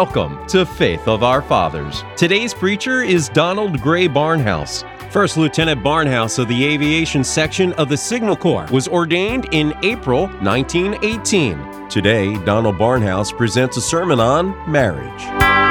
Welcome to Faith of Our Fathers. Today's preacher is Donald Grey Barnhouse. First Lieutenant Barnhouse of the Aviation Section of the Signal Corps was ordained in April 1918. Today, Donald Barnhouse presents a sermon on marriage.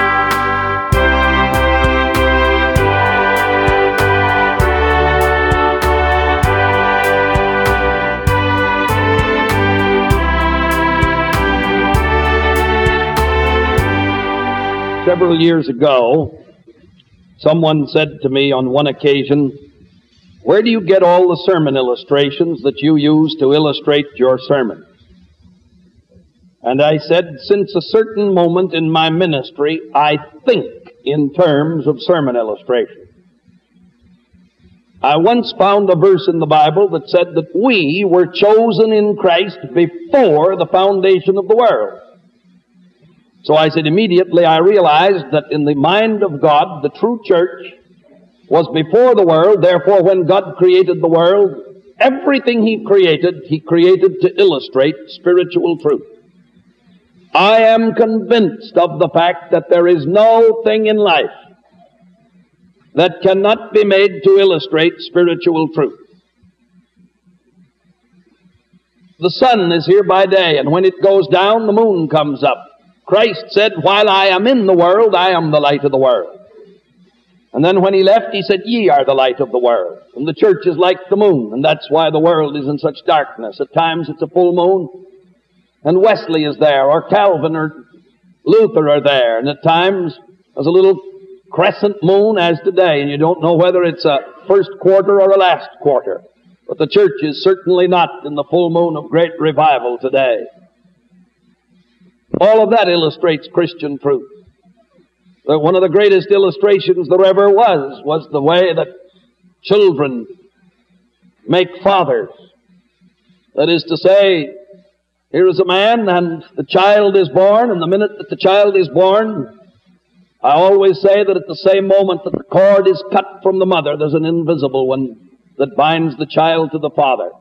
Several years ago, someone said to me on one occasion, Where do you get all the sermon illustrations that you use to illustrate your sermon? And I said, Since a certain moment in my ministry, I think in terms of sermon illustration. I once found a verse in the Bible that said that we were chosen in Christ before the foundation of the world. So I said immediately I realized that in the mind of God, the true church was before the world. Therefore, when God created the world, everything He created, He created to illustrate spiritual truth. I am convinced of the fact that there is no thing in life that cannot be made to illustrate spiritual truth. The sun is here by day, and when it goes down, the moon comes up. Christ said, While I am in the world, I am the light of the world. And then when he left, he said, Ye are the light of the world. And the church is like the moon, and that's why the world is in such darkness. At times it's a full moon, and Wesley is there, or Calvin or Luther are there, and at times there's a little crescent moon as today, and you don't know whether it's a first quarter or a last quarter. But the church is certainly not in the full moon of great revival today. All of that illustrates Christian truth. That one of the greatest illustrations there ever was was the way that children make fathers. That is to say, here is a man and the child is born, and the minute that the child is born, I always say that at the same moment that the cord is cut from the mother, there's an invisible one that binds the child to the father.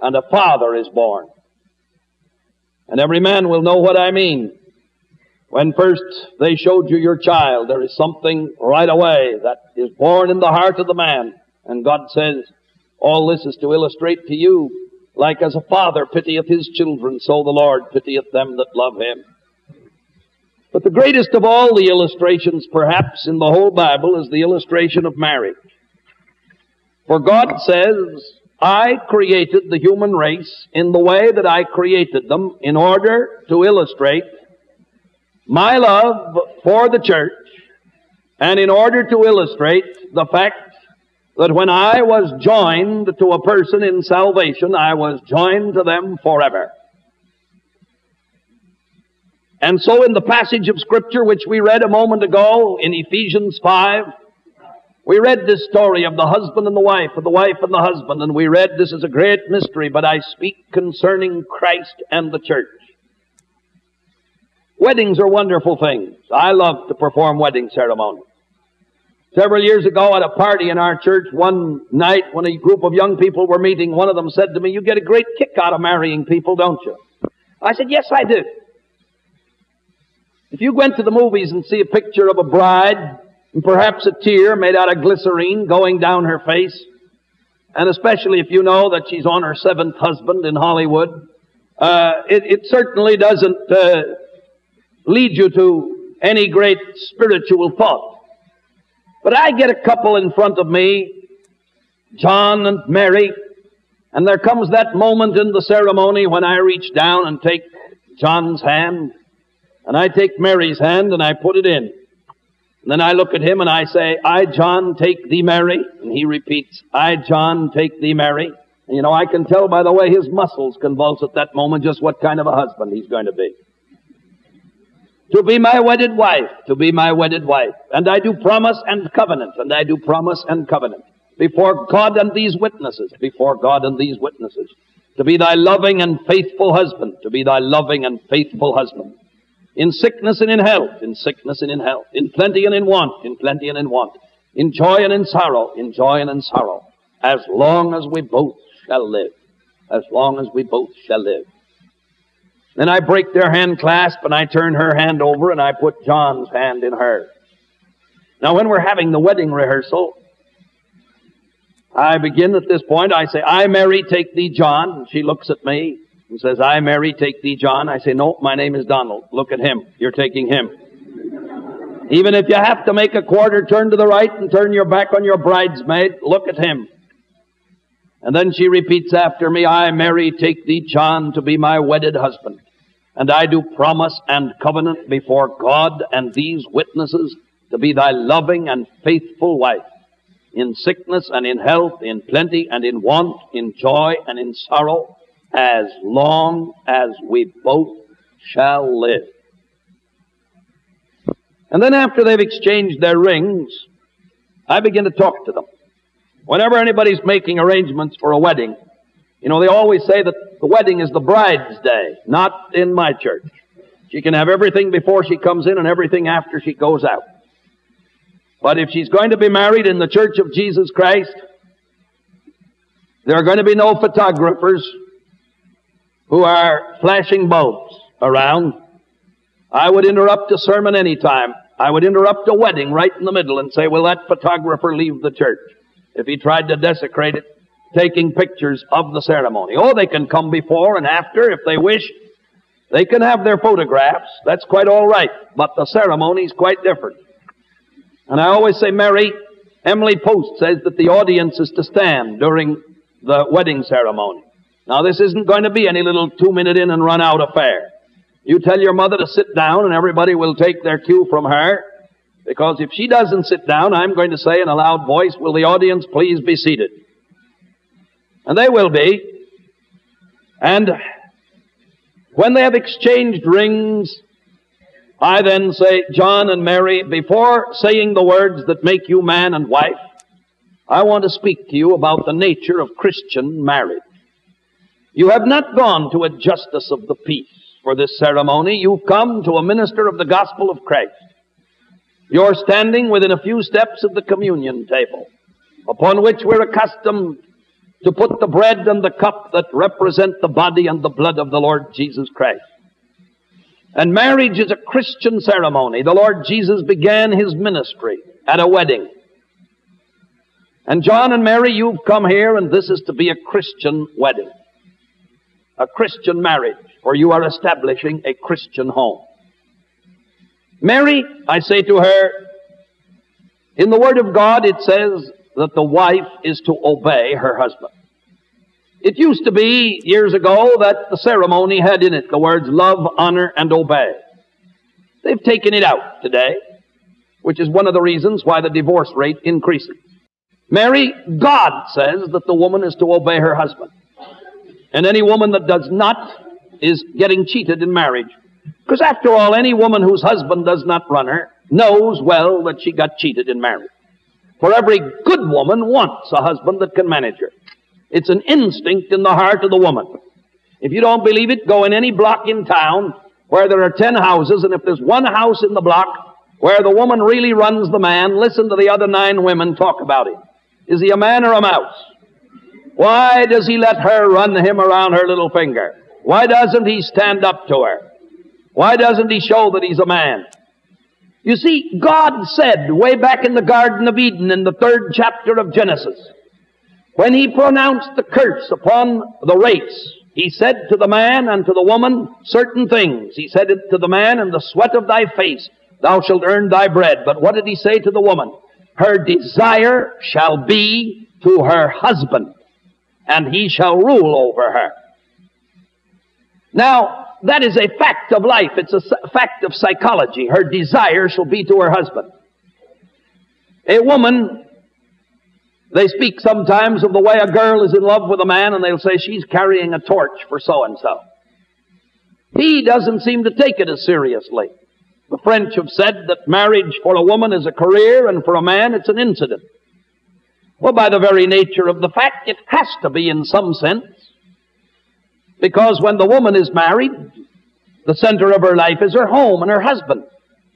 And a father is born. And every man will know what I mean. When first they showed you your child, there is something right away that is born in the heart of the man. And God says, all this is to illustrate to you, like as a father pitieth his children, so the Lord pitieth them that love him. But the greatest of all the illustrations, perhaps, in the whole Bible is the illustration of marriage. For God says, I created the human race in the way that I created them in order to illustrate my love for the church and in order to illustrate the fact that when I was joined to a person in salvation, I was joined to them forever. And so in the passage of scripture which we read a moment ago in Ephesians 5, we read this story of the husband and the wife, of the wife and the husband, and we read this is a great mystery, but I speak concerning Christ and the church. Weddings are wonderful things. I love to perform wedding ceremonies. Several years ago at a party in our church, one night when a group of young people were meeting, one of them said to me, You get a great kick out of marrying people, don't you? I said, Yes, I do. If you went to the movies and see a picture of a bride and perhaps a tear made out of glycerine going down her face. And especially if you know that she's on her seventh husband in Hollywood, uh, it, it, certainly doesn't uh, lead you to any great spiritual thought. But I get a couple in front of me, John and Mary, and there comes that moment in the ceremony when I reach down and take John's hand, and I take Mary's hand and I put it in. And then I look at him and I say, I, John, take thee, Mary. And he repeats, I, John, take thee, Mary. And you know, I can tell by the way his muscles convulse at that moment just what kind of a husband he's going to be. To be my wedded wife, to be my wedded wife. And I do promise and covenant, and I do promise and covenant. Before God and these witnesses, before God and these witnesses. To be thy loving and faithful husband, to be thy loving and faithful husband in sickness and in health, in sickness and in health, in plenty and in want, in plenty and in want, in joy and in sorrow, in joy and in sorrow, as long as we both shall live, as long as we both shall live. Then I break their hand clasp and I turn her hand over and I put John's hand in hers. Now, when we're having the wedding rehearsal, I begin at this point. I say, I, Mary, take thee, John. And she looks at me and says, I, Mary, take thee, John. I say, No, my name is Donald. Look at him. You're taking him. Even if you have to make a quarter turn to the right and turn your back on your bridesmaid, look at him. And then she repeats after me, I, Mary, take thee, John, to be my wedded husband. And I do promise and covenant before God and these witnesses to be thy loving and faithful wife, in sickness and in health, in plenty and in want, in joy and in sorrow, as long as we both shall live. And then after they've exchanged their rings, I begin to talk to them. Whenever anybody's making arrangements for a wedding, you know, they always say that the wedding is the bride's day, not in my church. She can have everything before she comes in and everything after she goes out. But if she's going to be married in the church of Jesus Christ, there are going to be no photographers who are flashing bulbs around. I would interrupt a sermon any time. I would interrupt a wedding right in the middle and say, will that photographer leave the church? If he tried to desecrate it, taking pictures of the ceremony. Oh, they can come before and after if they wish. They can have their photographs. That's quite all right. But the ceremony is quite different. And I always say, Mary, Emily Post says that the audience is to stand during the wedding ceremony. Now, this isn't going to be any little two minute in and run out affair. You tell your mother to sit down and everybody will take their cue from her. Because if she doesn't sit down, I'm going to say in a loud voice, will the audience please be seated? And they will be. And when they have exchanged rings, I then say, John and Mary, before saying the words that make you man and wife, I want to speak to you about the nature of Christian marriage. You have not gone to a justice of the peace for this ceremony. You've come to a minister of the gospel of Christ. You're standing within a few steps of the communion table, upon which we're accustomed to put the bread and the cup that represent the body and the blood of the Lord Jesus Christ. And marriage is a Christian ceremony. The Lord Jesus began his ministry at a wedding. And John and Mary, you've come here, and this is to be a Christian wedding, a Christian marriage, for you are establishing a Christian home. Mary, I say to her, in the Word of God it says that the wife is to obey her husband. It used to be years ago that the ceremony had in it the words love, honor, and obey. They've taken it out today, which is one of the reasons why the divorce rate increases. Mary, God says that the woman is to obey her husband. And any woman that does not is getting cheated in marriage. Because after all, any woman whose husband does not run her knows well that she got cheated in marriage. For every good woman wants a husband that can manage her. It's an instinct in the heart of the woman. If you don't believe it, go in any block in town where there are ten houses, and if there's one house in the block where the woman really runs the man, listen to the other nine women talk about him. Is he a man or a mouse? Why does he let her run him around her little finger? Why doesn't he stand up to her? Why doesn't he show that he's a man? You see, God said way back in the Garden of Eden in the third chapter of Genesis, when he pronounced the curse upon the race, he said to the man and to the woman certain things. He said to the man, In the sweat of thy face thou shalt earn thy bread. But what did he say to the woman? Her desire shall be to her husband, and he shall rule over her. Now, that is a fact of life. It's a fact of psychology. Her desire shall be to her husband. A woman they speak sometimes of the way a girl is in love with a man and they'll say she's carrying a torch for so and so. He doesn't seem to take it as seriously. The French have said that marriage for a woman is a career and for a man it's an incident. Well, by the very nature of the fact, it has to be in some sense. Because when the woman is married, the center of her life is her home and her husband.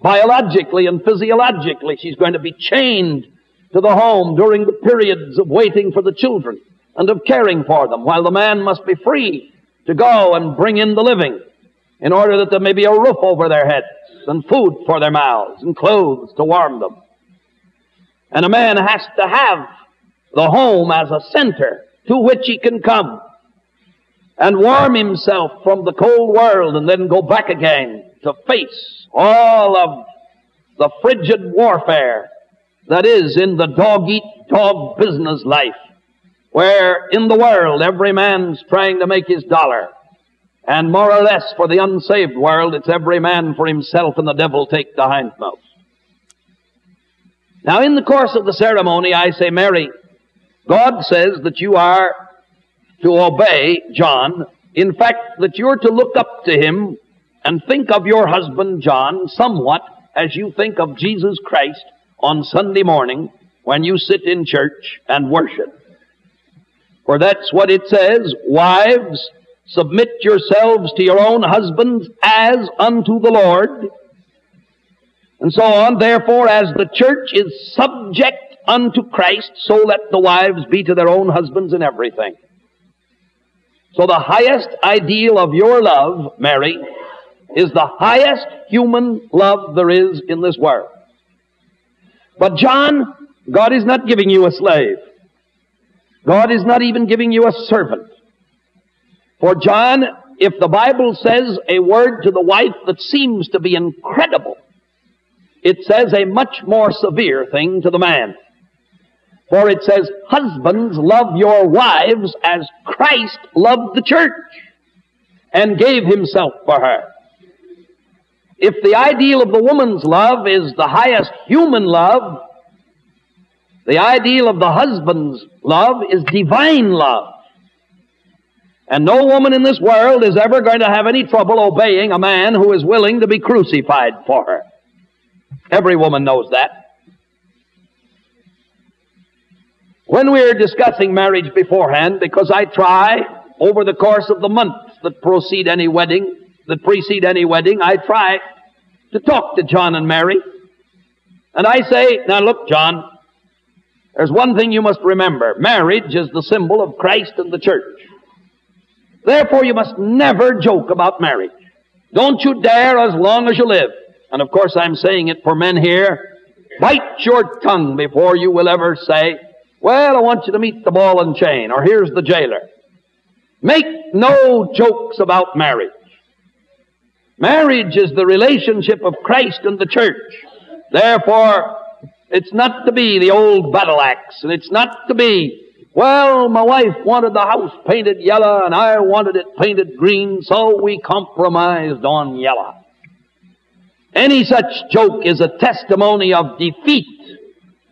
Biologically and physiologically, she's going to be chained to the home during the periods of waiting for the children and of caring for them, while the man must be free to go and bring in the living. in order that there may be a roof over their heads and food for their mouths and clothes to warm them. And a man has to have the home as a center to which he can come and warm himself from the cold world and then go back again to face all of the frigid warfare that is in the dog eat dog business life, where in the world every man's trying to make his dollar. And more or less for the unsaved world, it's every man for himself and the devil take the hindmost. Now, in the course of the ceremony, I say, Mary, God says that you are to obey John. In fact, that you're to look up to him and think of your husband John somewhat as you think of Jesus Christ on Sunday morning when you sit in church and worship. For that's what it says, wives, submit yourselves to your own husbands as unto the Lord. And so on. Therefore, as the church is subject unto Christ, so let the wives be to their own husbands in everything. So the highest ideal of your love, Mary, is the highest human love there is in this world. But John, God is not giving you a slave. God is not even giving you a servant. For John, if the Bible says a word to the wife that seems to be incredible, it says a much more severe thing to the man. For it says, Husbands, love your wives as Christ loved the church and gave himself for her. If the ideal of the woman's love is the highest human love, the ideal of the husband's love is divine love. And no woman in this world is ever going to have any trouble obeying a man who is willing to be crucified for her. Every woman knows that. When we're discussing marriage beforehand, because I try over the course of the months that precede any wedding, that precede any wedding, I try to talk to John and Mary. And I say, now look, John, there's one thing you must remember. Marriage is the symbol of Christ and the church. Therefore, you must never joke about marriage. Don't you dare as long as you live. And of course, I'm saying it for men here. Bite your tongue before you will ever say, well, I want you to meet the ball and chain, or here's the jailer. Make no jokes about marriage. Marriage is the relationship of Christ and the church. Therefore, it's not to be the old battle axe, and it's not to be, well, my wife wanted the house painted yellow, and I wanted it painted green, so we compromised on yellow. Any such joke is a testimony of defeat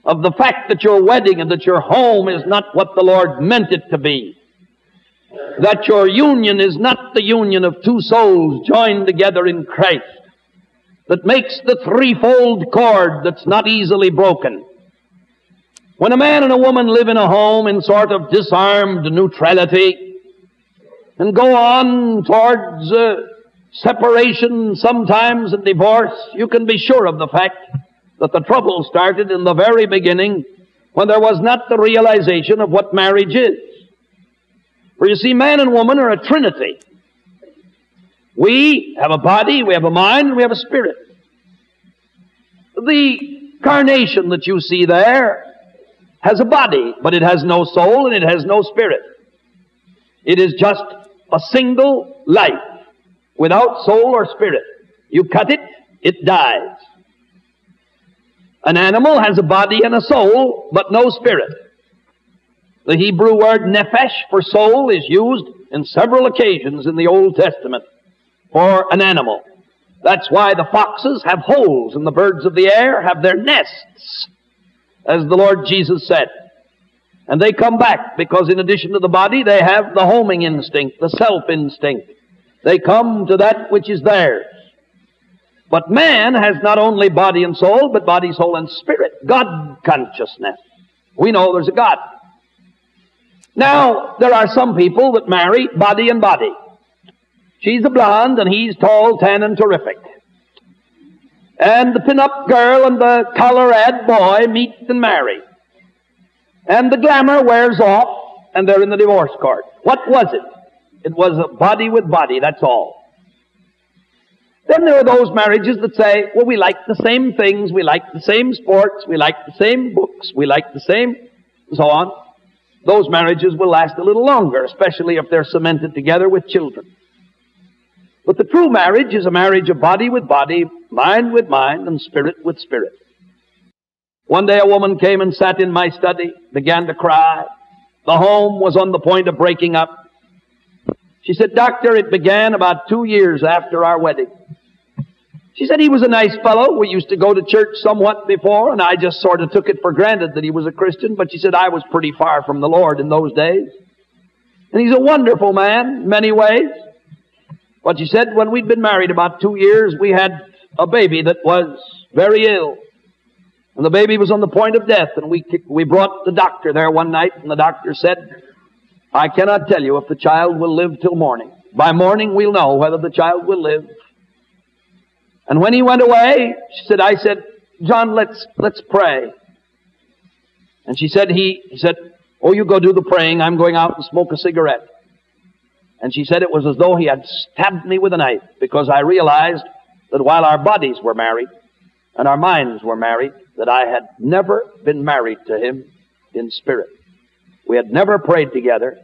of the fact that your wedding and that your home is not what the Lord meant it to be. That your union is not the union of two souls joined together in Christ. That makes the threefold cord that's not easily broken. When a man and a woman live in a home in sort of disarmed neutrality and go on towards uh, separation sometimes and divorce, you can be sure of the fact that the trouble started in the very beginning when there was not the realization of what marriage is. For you see, man and woman are a trinity. We have a body, we have a mind, and we have a spirit. The carnation that you see there has a body, but it has no soul and it has no spirit. It is just a single life without soul or spirit. You cut it, it dies. An animal has a body and a soul, but no spirit. The Hebrew word nephesh for soul is used in several occasions in the Old Testament for an animal. That's why the foxes have holes and the birds of the air have their nests, as the Lord Jesus said. And they come back because in addition to the body, they have the homing instinct, the self instinct. They come to that which is theirs. But man has not only body and soul, but body, soul, and spirit. God consciousness. We know there's a God. Now, there are some people that marry body and body. She's a blonde and he's tall, tan, and terrific. And the pin-up girl and the Colorado boy meet and marry. And the glamour wears off and they're in the divorce court. What was it? It was a body with body, that's all. Then there are those marriages that say, well, we like the same things, we like the same sports, we like the same books, we like the same, and so on. Those marriages will last a little longer, especially if they're cemented together with children. But the true marriage is a marriage of body with body, mind with mind, and spirit with spirit. One day a woman came and sat in my study, began to cry. The home was on the point of breaking up. She said, Doctor, it began about two years after our wedding. She said he was a nice fellow. We used to go to church somewhat before, and I just sort of took it for granted that he was a Christian, but she said I was pretty far from the Lord in those days. And he's a wonderful man in many ways. But she said when we'd been married about two years, we had a baby that was very ill. And the baby was on the point of death, and we, we brought the doctor there one night, and the doctor said, I cannot tell you if the child will live till morning. By morning we'll know whether the child will live. And when he went away, she said, I said, John, let's, let's pray. And she said, he, he said, oh, you go do the praying. I'm going out and smoke a cigarette. And she said it was as though he had stabbed me with a knife because I realized that while our bodies were married and our minds were married, that I had never been married to him in spirit. We had never prayed together.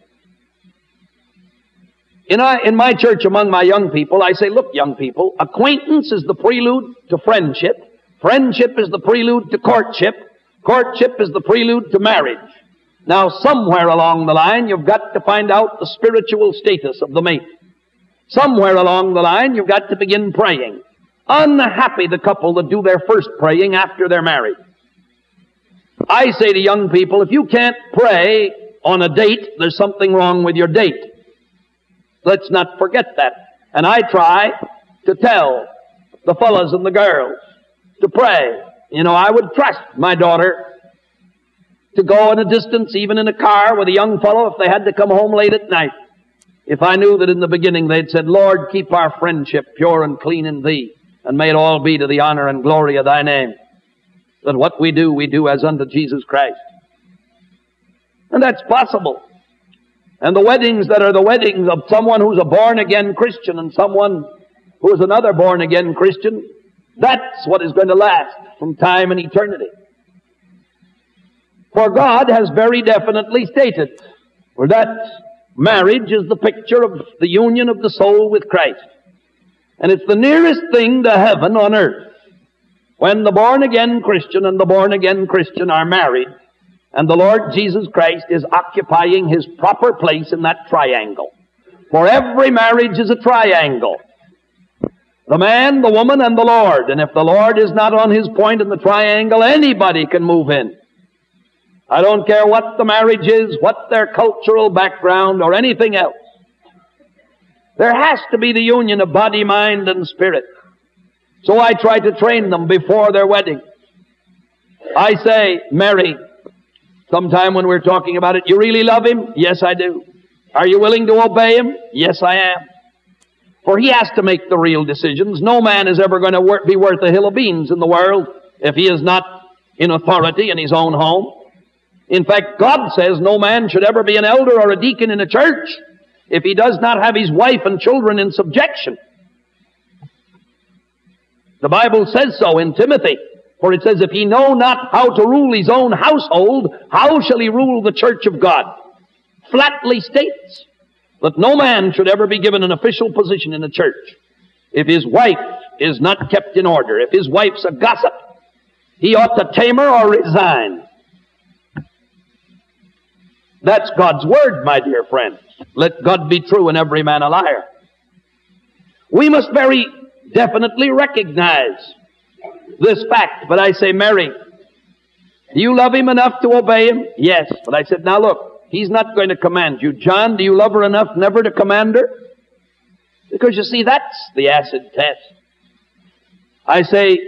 In, in my church, among my young people, I say, look, young people, acquaintance is the prelude to friendship. Friendship is the prelude to courtship. Courtship is the prelude to marriage. Now, somewhere along the line, you've got to find out the spiritual status of the mate. Somewhere along the line, you've got to begin praying. Unhappy the couple that do their first praying after they're married. I say to young people, if you can't pray on a date, there's something wrong with your date. Let's not forget that. And I try to tell the fellows and the girls to pray. You know, I would trust my daughter to go in a distance, even in a car with a young fellow if they had to come home late at night. If I knew that in the beginning they'd said, Lord, keep our friendship pure and clean in thee, and may it all be to the honor and glory of thy name that what we do, we do as unto Jesus Christ. And that's possible. And the weddings that are the weddings of someone who's a born again Christian and someone who is another born again Christian, that's what is going to last from time and eternity. For God has very definitely stated that marriage is the picture of the union of the soul with Christ. And it's the nearest thing to heaven on earth. When the born again Christian and the born again Christian are married, and the Lord Jesus Christ is occupying his proper place in that triangle. For every marriage is a triangle. The man, the woman, and the Lord. And if the Lord is not on his point in the triangle, anybody can move in. I don't care what the marriage is, what their cultural background, or anything else. There has to be the union of body, mind, and spirit. So I try to train them before their wedding. I say, Mary, sometime when we're talking about it, you really love him? Yes, I do. Are you willing to obey him? Yes, I am. For he has to make the real decisions. No man is ever going to be worth a hill of beans in the world if he is not in authority in his own home. In fact, God says no man should ever be an elder or a deacon in a church if he does not have his wife and children in subjection. The Bible says so in Timothy. For it says, if he know not how to rule his own household, how shall he rule the church of God? Flatly states that no man should ever be given an official position in the church if his wife is not kept in order. If his wife's a gossip, he ought to tame her or resign. That's God's word, my dear friends. Let God be true and every man a liar. We must very definitely recognize this fact. But I say, Mary, do you love him enough to obey him? Yes. But I said, now look, he's not going to command you. John, do you love her enough never to command her? Because you see, that's the acid test. I say,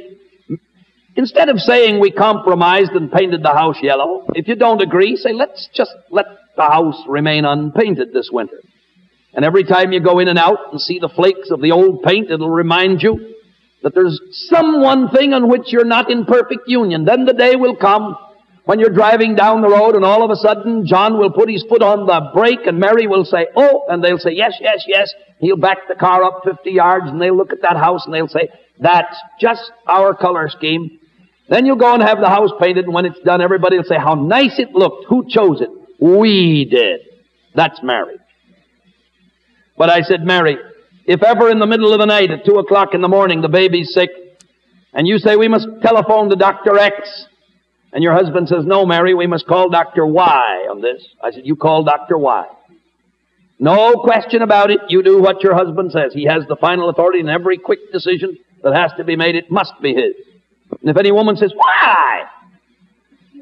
instead of saying we compromised and painted the house yellow, if you don't agree, say, let's just let the house remain unpainted this winter. And every time you go in and out and see the flakes of the old paint, it'll remind you that there's some one thing on which you're not in perfect union. Then the day will come When you're driving down the road and all of a sudden John will put his foot on the brake and Mary will say, oh, and they'll say, yes, yes, yes. He'll back the car up 50 yards and they'll look at that house and they'll say, that's just our color scheme. Then you'll go and have the house painted and when it's done, everybody will say, how nice it looked. Who chose it? We did. That's marriage. But I said, Mary, if ever in the middle of the night at two o'clock in the morning the baby's sick and you say we must telephone to Dr. X and your husband says, no, Mary, we must call Dr. Y on this. I said, you call Dr. Y. No question about it. You do what your husband says. He has the final authority in every quick decision that has to be made. It must be his. And if any woman says, why?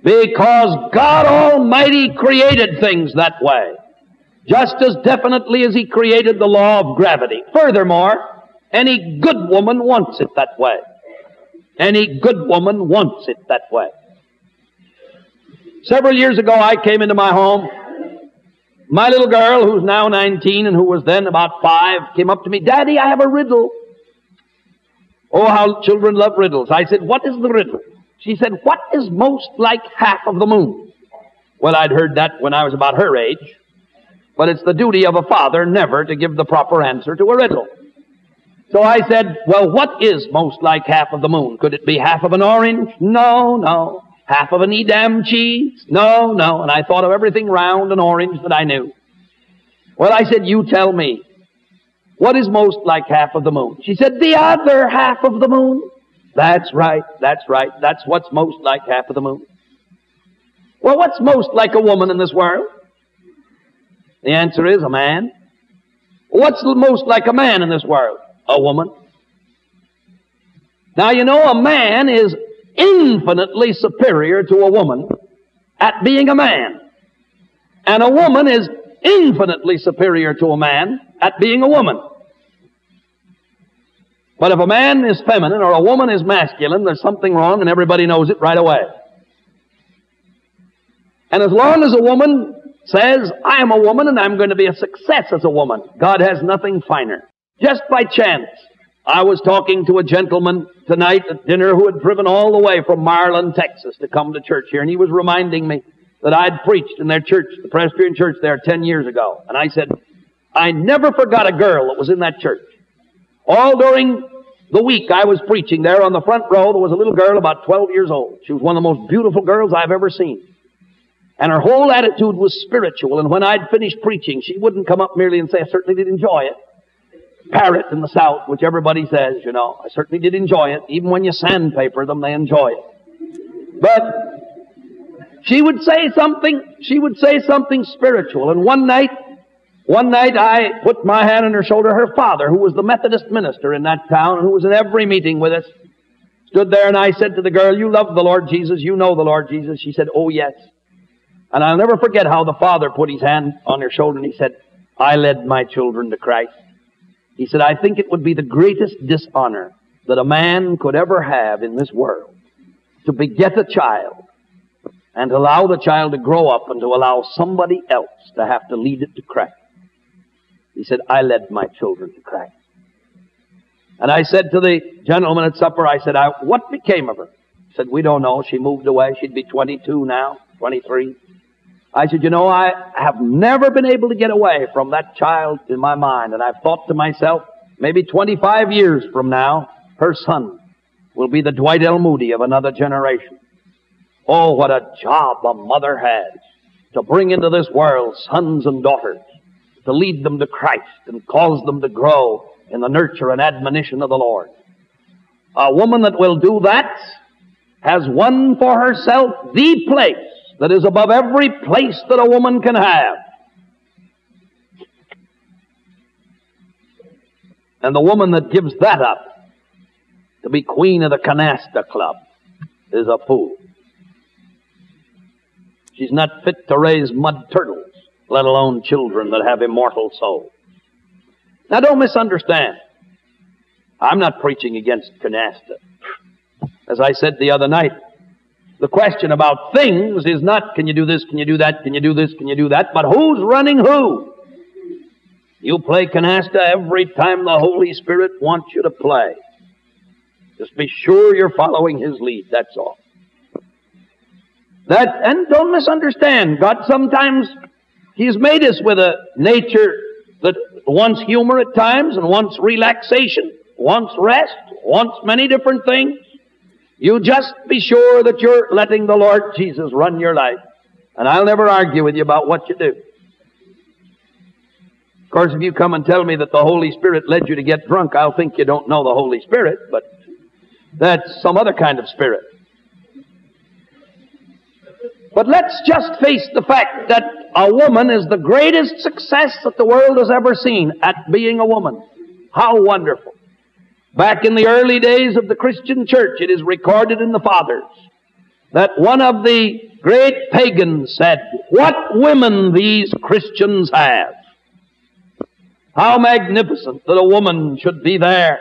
Because God Almighty created things that way. Just as definitely as He created the law of gravity. Furthermore, any good woman wants it that way. Any good woman wants it that way. Several years ago, I came into my home. My little girl, who's now 19 and who was then about five, came up to me, Daddy, I have a riddle. Oh, how children love riddles. I said, What is the riddle? She said, What is most like half of the moon? Well, I'd heard that when I was about her age, but it's the duty of a father never to give the proper answer to a riddle. So I said, Well, what is most like half of the moon? Could it be half of an orange? No, no. Half of an Edam cheese? No, no. And I thought of everything round and orange that I knew. Well, I said, You tell me. What is most like half of the moon? She said, The other half of the moon. That's right, that's right. That's what's most like half of the moon. Well, what's most like a woman in this world? The answer is a man. What's the most like a man in this world? A woman. Now, you know, a man is infinitely superior to a woman at being a man. And a woman is infinitely superior to a man at being a woman. But if a man is feminine or a woman is masculine, there's something wrong and everybody knows it right away. And as long as a woman says, I am a woman and I'm going to be a success as a woman, God has nothing finer. Just by chance, I was talking to a gentleman tonight at dinner who had driven all the way from Marlin, Texas to come to church here, and he was reminding me that I'd preached in their church, the Presbyterian church there 10 years ago. And I said, I never forgot a girl that was in that church. All during the week I was preaching there on the front row, there was a little girl about 12 years old. She was one of the most beautiful girls I've ever seen. And her whole attitude was spiritual. And when I'd finished preaching, she wouldn't come up merely and say, I certainly did enjoy it parrot in the South, which everybody says, you know. I certainly did enjoy it. Even when you sandpaper them, they enjoy it. But she would say something, she would say something spiritual. And one night, one night I put my hand on her shoulder. Her father, who was the Methodist minister in that town who was in every meeting with us, stood there and I said to the girl, you love the Lord Jesus. You know the Lord Jesus. She said, oh yes. And I'll never forget how the father put his hand on her shoulder and he said, I led my children to Christ. He said, I think it would be the greatest dishonor that a man could ever have in this world to beget a child and to allow the child to grow up and to allow somebody else to have to lead it to Christ. He said, I led my children to Christ. And I said to the gentleman at supper, I said, I, what became of her? He said, we don't know. She moved away. She'd be 22 now, 23. I said, you know, I have never been able to get away from that child in my mind. And I've thought to myself, maybe 25 years from now, her son will be the Dwight L. Moody of another generation. Oh, what a job a mother has to bring into this world sons and daughters, to lead them to Christ and cause them to grow in the nurture and admonition of the Lord. A woman that will do that has won for herself the place that is above every place that a woman can have. And the woman that gives that up to be queen of the canasta club is a fool. She's not fit to raise mud turtles, let alone children that have immortal souls. Now don't misunderstand. I'm not preaching against canasta. As I said the other night, the question about things is not, can you do this, can you do that, can you do this, can you do that, but who's running who? You play canasta every time the Holy Spirit wants you to play. Just be sure you're following His lead, that's all. That, and don't misunderstand, God sometimes, He's made us with a nature that wants humor at times and wants relaxation, wants rest, wants many different things. You just be sure that you're letting the Lord Jesus run your life. And I'll never argue with you about what you do. Of course, if you come and tell me that the Holy Spirit led you to get drunk, I'll think you don't know the Holy Spirit, but that's some other kind of spirit. But let's just face the fact that a woman is the greatest success that the world has ever seen at being a woman. How wonderful. Back in the early days of the Christian church, it is recorded in the Fathers that one of the great pagans said, What women these Christians have! How magnificent that a woman should be there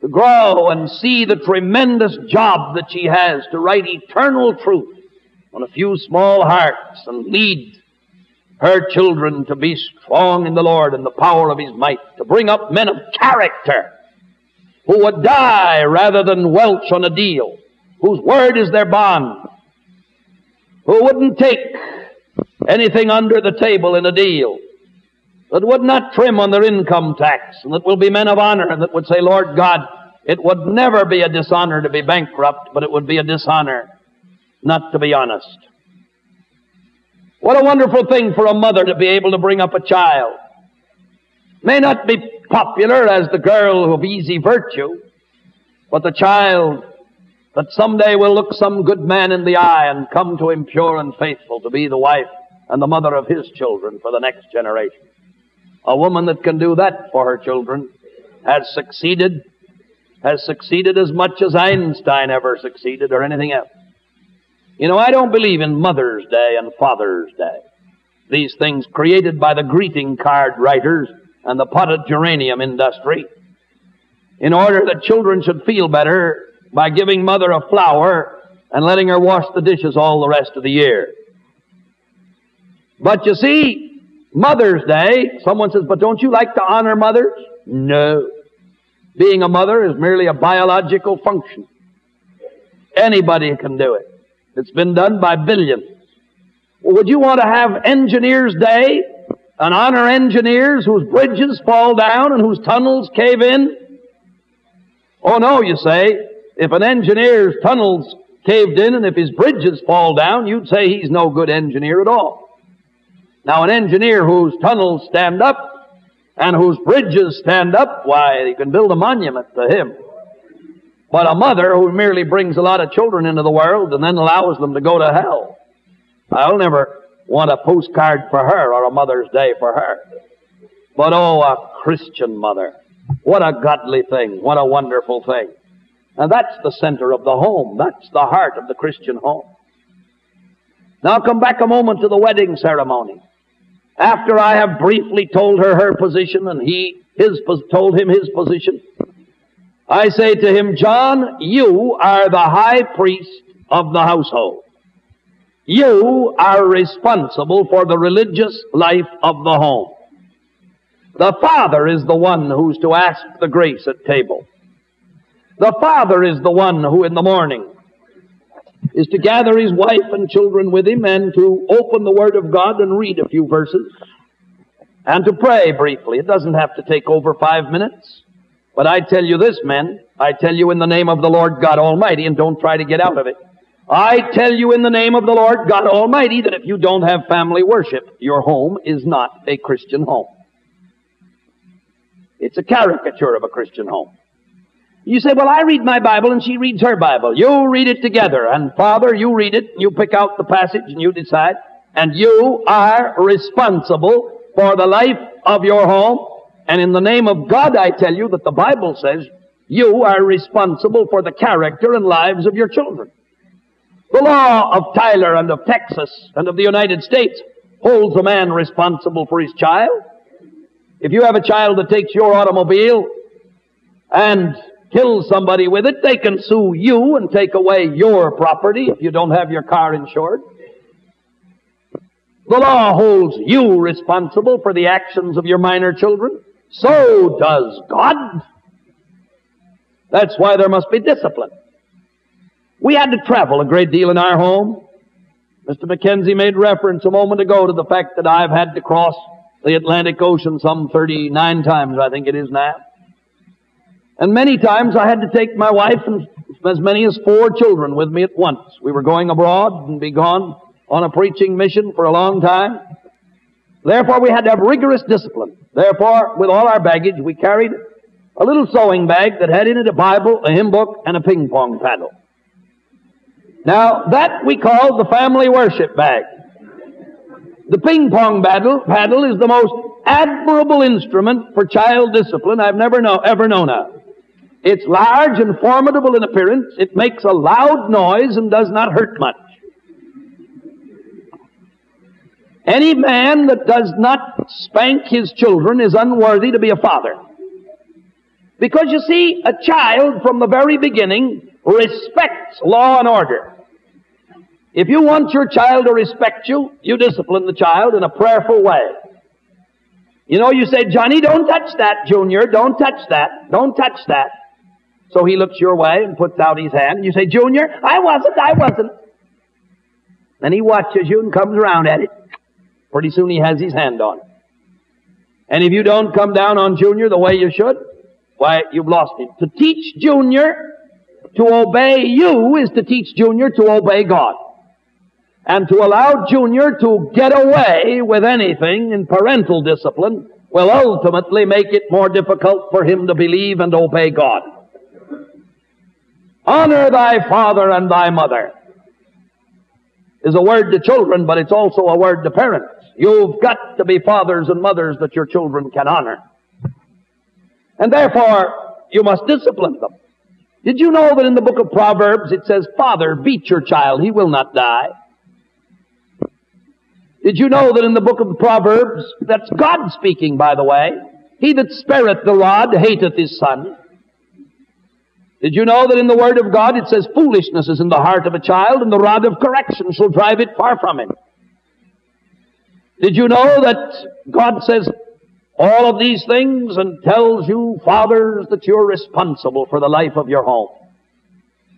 to grow and see the tremendous job that she has to write eternal truth on a few small hearts and lead her children to be strong in the Lord and the power of His might, to bring up men of character who would die rather than welch on a deal, whose word is their bond, who wouldn't take anything under the table in a deal, that would not trim on their income tax, and that will be men of honor, and that would say, Lord God, it would never be a dishonor to be bankrupt, but it would be a dishonor not to be honest. What a wonderful thing for a mother to be able to bring up a child. May not be popular as the girl of easy virtue, but the child that someday will look some good man in the eye and come to him pure and faithful to be the wife and the mother of his children for the next generation. A woman that can do that for her children has succeeded, has succeeded as much as Einstein ever succeeded or anything else. You know, I don't believe in Mother's Day and Father's Day. These things created by the greeting card writers and the potted geranium industry in order that children should feel better by giving mother a flower and letting her wash the dishes all the rest of the year. But you see, Mother's Day, someone says, but don't you like to honor mothers? No. Being a mother is merely a biological function. Anybody can do it. It's been done by billions. Well, would you want to have Engineers Day and honor engineers whose bridges fall down and whose tunnels cave in? Oh no, you say. If an engineer's tunnels caved in and if his bridges fall down, you'd say he's no good engineer at all. Now, an engineer whose tunnels stand up and whose bridges stand up, why, you can build a monument to him. But a mother who merely brings a lot of children into the world and then allows them to go to hell, I'll never want a postcard for her or a Mother's Day for her. But oh, a Christian mother. What a godly thing. What a wonderful thing. And that's the center of the home. That's the heart of the Christian home. Now come back a moment to the wedding ceremony. After I have briefly told her her position and he his told him his position, I say to him, John, you are the high priest of the household. You are responsible for the religious life of the home. The father is the one who's to ask the grace at table. The father is the one who in the morning is to gather his wife and children with him and to open the Word of God and read a few verses and to pray briefly. It doesn't have to take over five minutes. But I tell you this, men, I tell you in the name of the Lord God Almighty, and don't try to get out of it. I tell you in the name of the Lord God Almighty that if you don't have family worship, your home is not a Christian home. It's a caricature of a Christian home. You say, well, I read my Bible and she reads her Bible. You read it together. And Father, you read it, you pick out the passage and you decide. And you are responsible for the life of your home. And in the name of God, I tell you that the Bible says you are responsible for the character and lives of your children. The law of Tyler and of Texas and of the United States holds a man responsible for his child. If you have a child that takes your automobile and kill somebody with it, they can sue you and take away your property if you don't have your car insured. The law holds you responsible for the actions of your minor children. So does God. That's why there must be discipline. We had to travel a great deal in our home. Mr. Mackenzie made reference a moment ago to the fact that I've had to cross the Atlantic Ocean some 39 times, I think it is now. And many times I had to take my wife and as many as four children with me at once. We were going abroad and be gone on a preaching mission for a long time. Therefore, we had to have rigorous discipline. Therefore, with all our baggage, we carried a little sewing bag that had in it a Bible, a hymn book, and a ping pong paddle. Now, that we call the family worship bag. The ping pong paddle, paddle is the most admirable instrument for child discipline I've never know, ever known of. It's large and formidable in appearance. It makes a loud noise and does not hurt much. Any man that does not spank his children is unworthy to be a father. Because you see, a child from the very beginning respects law and order. If you want your child to respect you, you discipline the child in a prayerful way. You know, you say, Johnny, don't touch that, Junior. Don't touch that. Don't touch that. So he looks your way and puts out his hand. And you say, Junior, I wasn't, I wasn't. Then he watches you and comes around at it. Pretty soon he has his hand on it. And if you don't come down on Junior the way you should, why, you've lost him. To teach Junior to obey you is to teach Junior to obey God. And to allow Junior to get away with anything in parental discipline will ultimately make it more difficult for him to believe and obey God. Honor thy father and thy mother is a word to children, but it's also a word to parents. You've got to be fathers and mothers that your children can honor. And therefore, you must discipline them. Did you know that in the book of Proverbs it says, Father, beat your child, he will not die? Did you know that in the book of Proverbs, that's God speaking, by the way, he that spareth the rod hateth his son. Did you know that in the Word of God it says foolishness is in the heart of a child and the rod of correction shall drive it far from him? Did you know that God says all of these things and tells you, fathers, that you're responsible for the life of your home?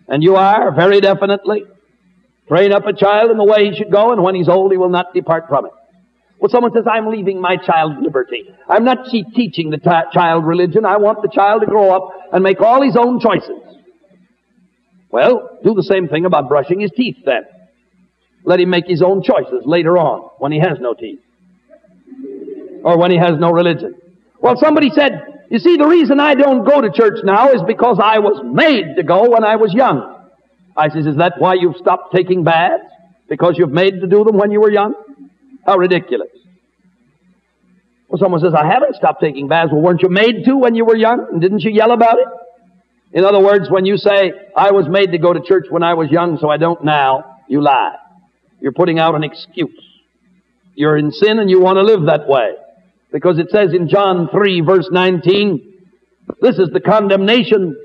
And you are, very definitely. Train up a child in the way he should go, and when he's old, he will not depart from it. Well, someone says, I'm leaving my child liberty. I'm not teaching the t- child religion. I want the child to grow up and make all his own choices. Well, do the same thing about brushing his teeth then. Let him make his own choices later on when he has no teeth. Or when he has no religion. Well, somebody said, you see, the reason I don't go to church now is because I was made to go when I was young. I says, is that why you've stopped taking baths? Because you've made to do them when you were young? How ridiculous. Well, someone says, I haven't stopped taking baths. Well, weren't you made to when you were young? And didn't you yell about it? In other words, when you say, I was made to go to church when I was young, so I don't now, you lie. You're putting out an excuse. You're in sin and you want to live that way. Because it says in John 3 verse 19, this is the condemnation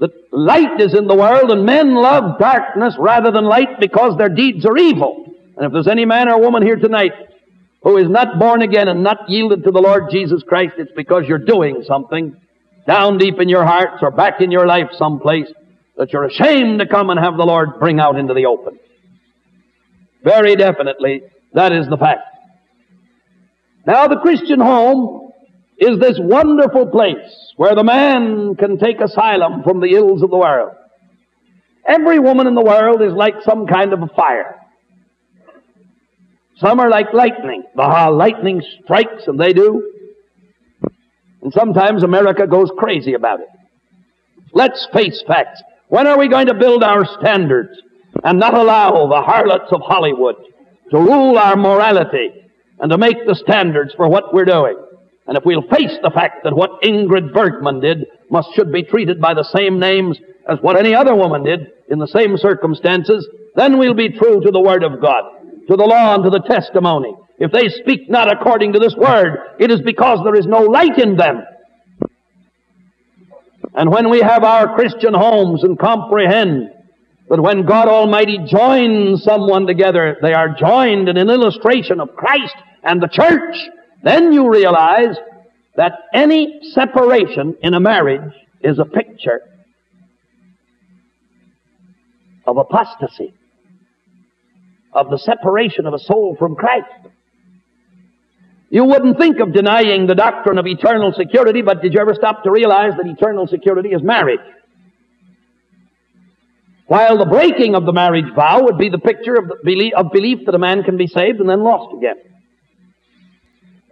that light is in the world and men love darkness rather than light because their deeds are evil. And if there's any man or woman here tonight who is not born again and not yielded to the Lord Jesus Christ, it's because you're doing something down deep in your hearts or back in your life someplace that you're ashamed to come and have the Lord bring out into the open. Very definitely, that is the fact. Now the Christian home is this wonderful place where the man can take asylum from the ills of the world. Every woman in the world is like some kind of a fire. Some are like lightning. The lightning strikes, and they do. And sometimes America goes crazy about it. Let's face facts. When are we going to build our standards and not allow the harlots of Hollywood to rule our morality and to make the standards for what we're doing? And if we'll face the fact that what Ingrid Bergman did must should be treated by the same names as what any other woman did in the same circumstances, then we'll be true to the Word of God to the law and to the testimony. If they speak not according to this word, it is because there is no light in them. And when we have our Christian homes and comprehend that when God Almighty joins someone together, they are joined in an illustration of Christ and the church, then you realize that any separation in a marriage is a picture of apostasy. of the separation of a soul from Christ. You wouldn't think of denying the doctrine of eternal security, but did you ever stop to realize that eternal security is marriage? While the breaking of the marriage vow would be the picture of, the belief, of belief that a man can be saved and then lost again.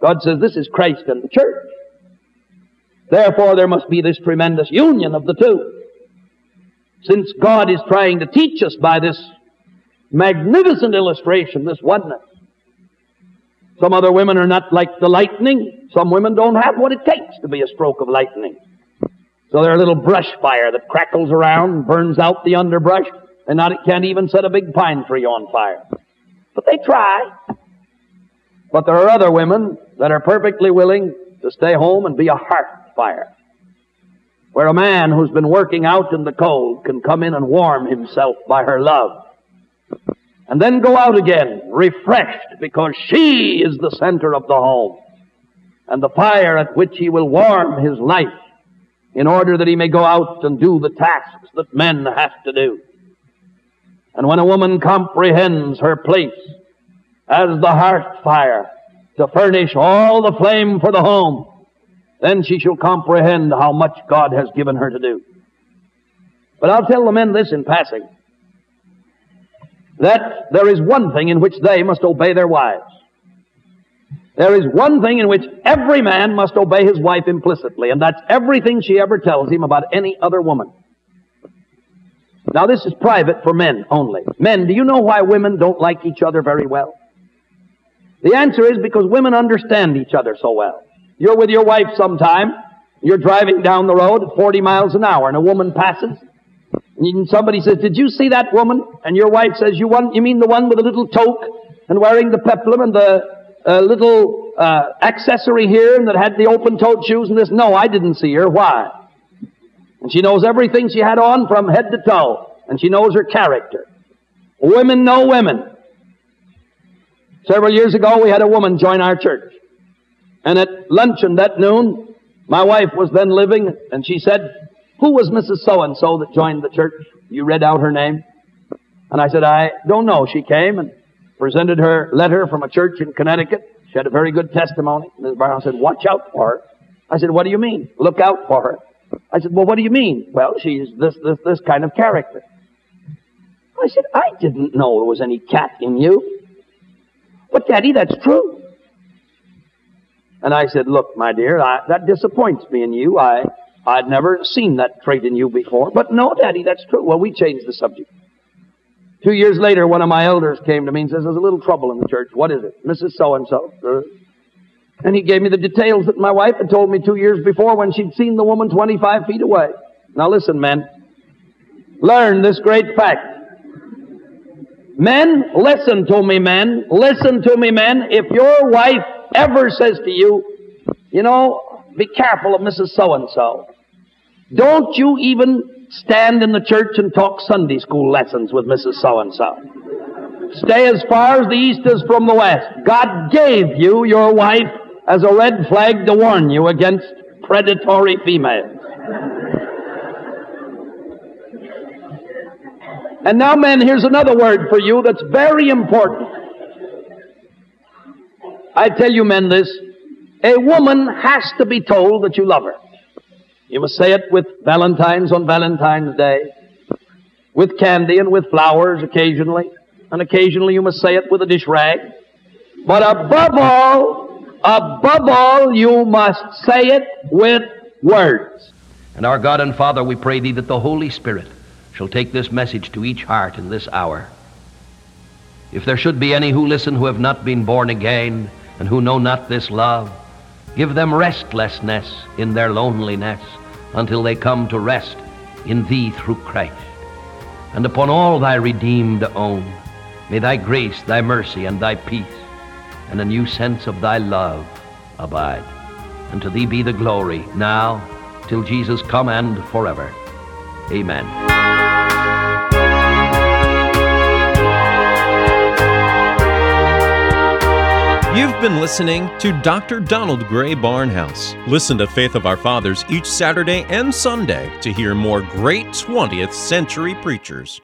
God says this is Christ and the church. Therefore, there must be this tremendous union of the two. Since God is trying to teach us by this magnificent illustration, this oneness. Some other women are not like the lightning. Some women don't have what it takes to be a stroke of lightning. So they're a little brush fire that crackles around, and burns out the underbrush, and not, it can't even set a big pine tree on fire. But they try. But there are other women that are perfectly willing to stay home and be a hearth fire. Where a man who's been working out in the cold can come in and warm himself by her love. And then go out again, refreshed, because she is the center of the home. And the fire at which he will warm his life in order that he may go out and do the tasks that men have to do. And when a woman comprehends her place as the hearth fire to furnish all the flame for the home, then she shall comprehend how much God has given her to do. But I'll tell the men this in passing that there is one thing in which they must obey their wives. There is one thing in which every man must obey his wife implicitly, and that's everything she ever tells him about any other woman. Now, this is private for men only. Men, do you know why women don't like each other very well? The answer is because women understand each other so well. You're with your wife sometime, you're driving down the road at 40 miles an hour, and a woman passes, and somebody says, Did you see that woman? And your wife says, You, want, you mean the one with the little toque and wearing the peplum and the uh, little uh, accessory here and that had the open toed shoes and this? No, I didn't see her. Why? And she knows everything she had on from head to toe. And she knows her character. Women know women. Several years ago, we had a woman join our church. And at luncheon that noon, my wife was then living, and she said, Who was Mrs. So and so that joined the church? You read out her name. And I said, I don't know. She came and presented her letter from a church in Connecticut. She had a very good testimony. Mrs. Brown said, Watch out for her. I said, What do you mean? Look out for her. I said, Well, what do you mean? Well, she's this, this, this kind of character. I said, I didn't know there was any cat in you. But, Daddy, that's true. And I said, Look, my dear, I, that disappoints me in you. I, I'd never seen that trait in you before. But no, Daddy, that's true. Well, we changed the subject. Two years later, one of my elders came to me and says, There's a little trouble in the church. What is it? Mrs. So and so. Uh, and he gave me the details that my wife had told me two years before when she'd seen the woman 25 feet away. Now listen, men. Learn this great fact. Men, listen to me, men. Listen to me, men. If your wife ever says to you, you know, be careful of Mrs. So and so, don't you even stand in the church and talk Sunday school lessons with Mrs. So and so. Stay as far as the east is from the west. God gave you your wife as a red flag to warn you against predatory females. And now, men, here's another word for you that's very important. I tell you, men, this. A woman has to be told that you love her. You must say it with Valentine's on Valentine's Day, with candy and with flowers occasionally, and occasionally you must say it with a dish rag. But above all, above all, you must say it with words. And our God and Father, we pray thee that the Holy Spirit shall take this message to each heart in this hour. If there should be any who listen who have not been born again and who know not this love, give them restlessness in their loneliness until they come to rest in thee through Christ. And upon all thy redeemed own, may thy grace, thy mercy, and thy peace, and a new sense of thy love abide. And to thee be the glory, now, till Jesus come and forever. Amen. You've been listening to Dr. Donald Grey Barnhouse. Listen to Faith of Our Fathers each Saturday and Sunday to hear more great 20th century preachers.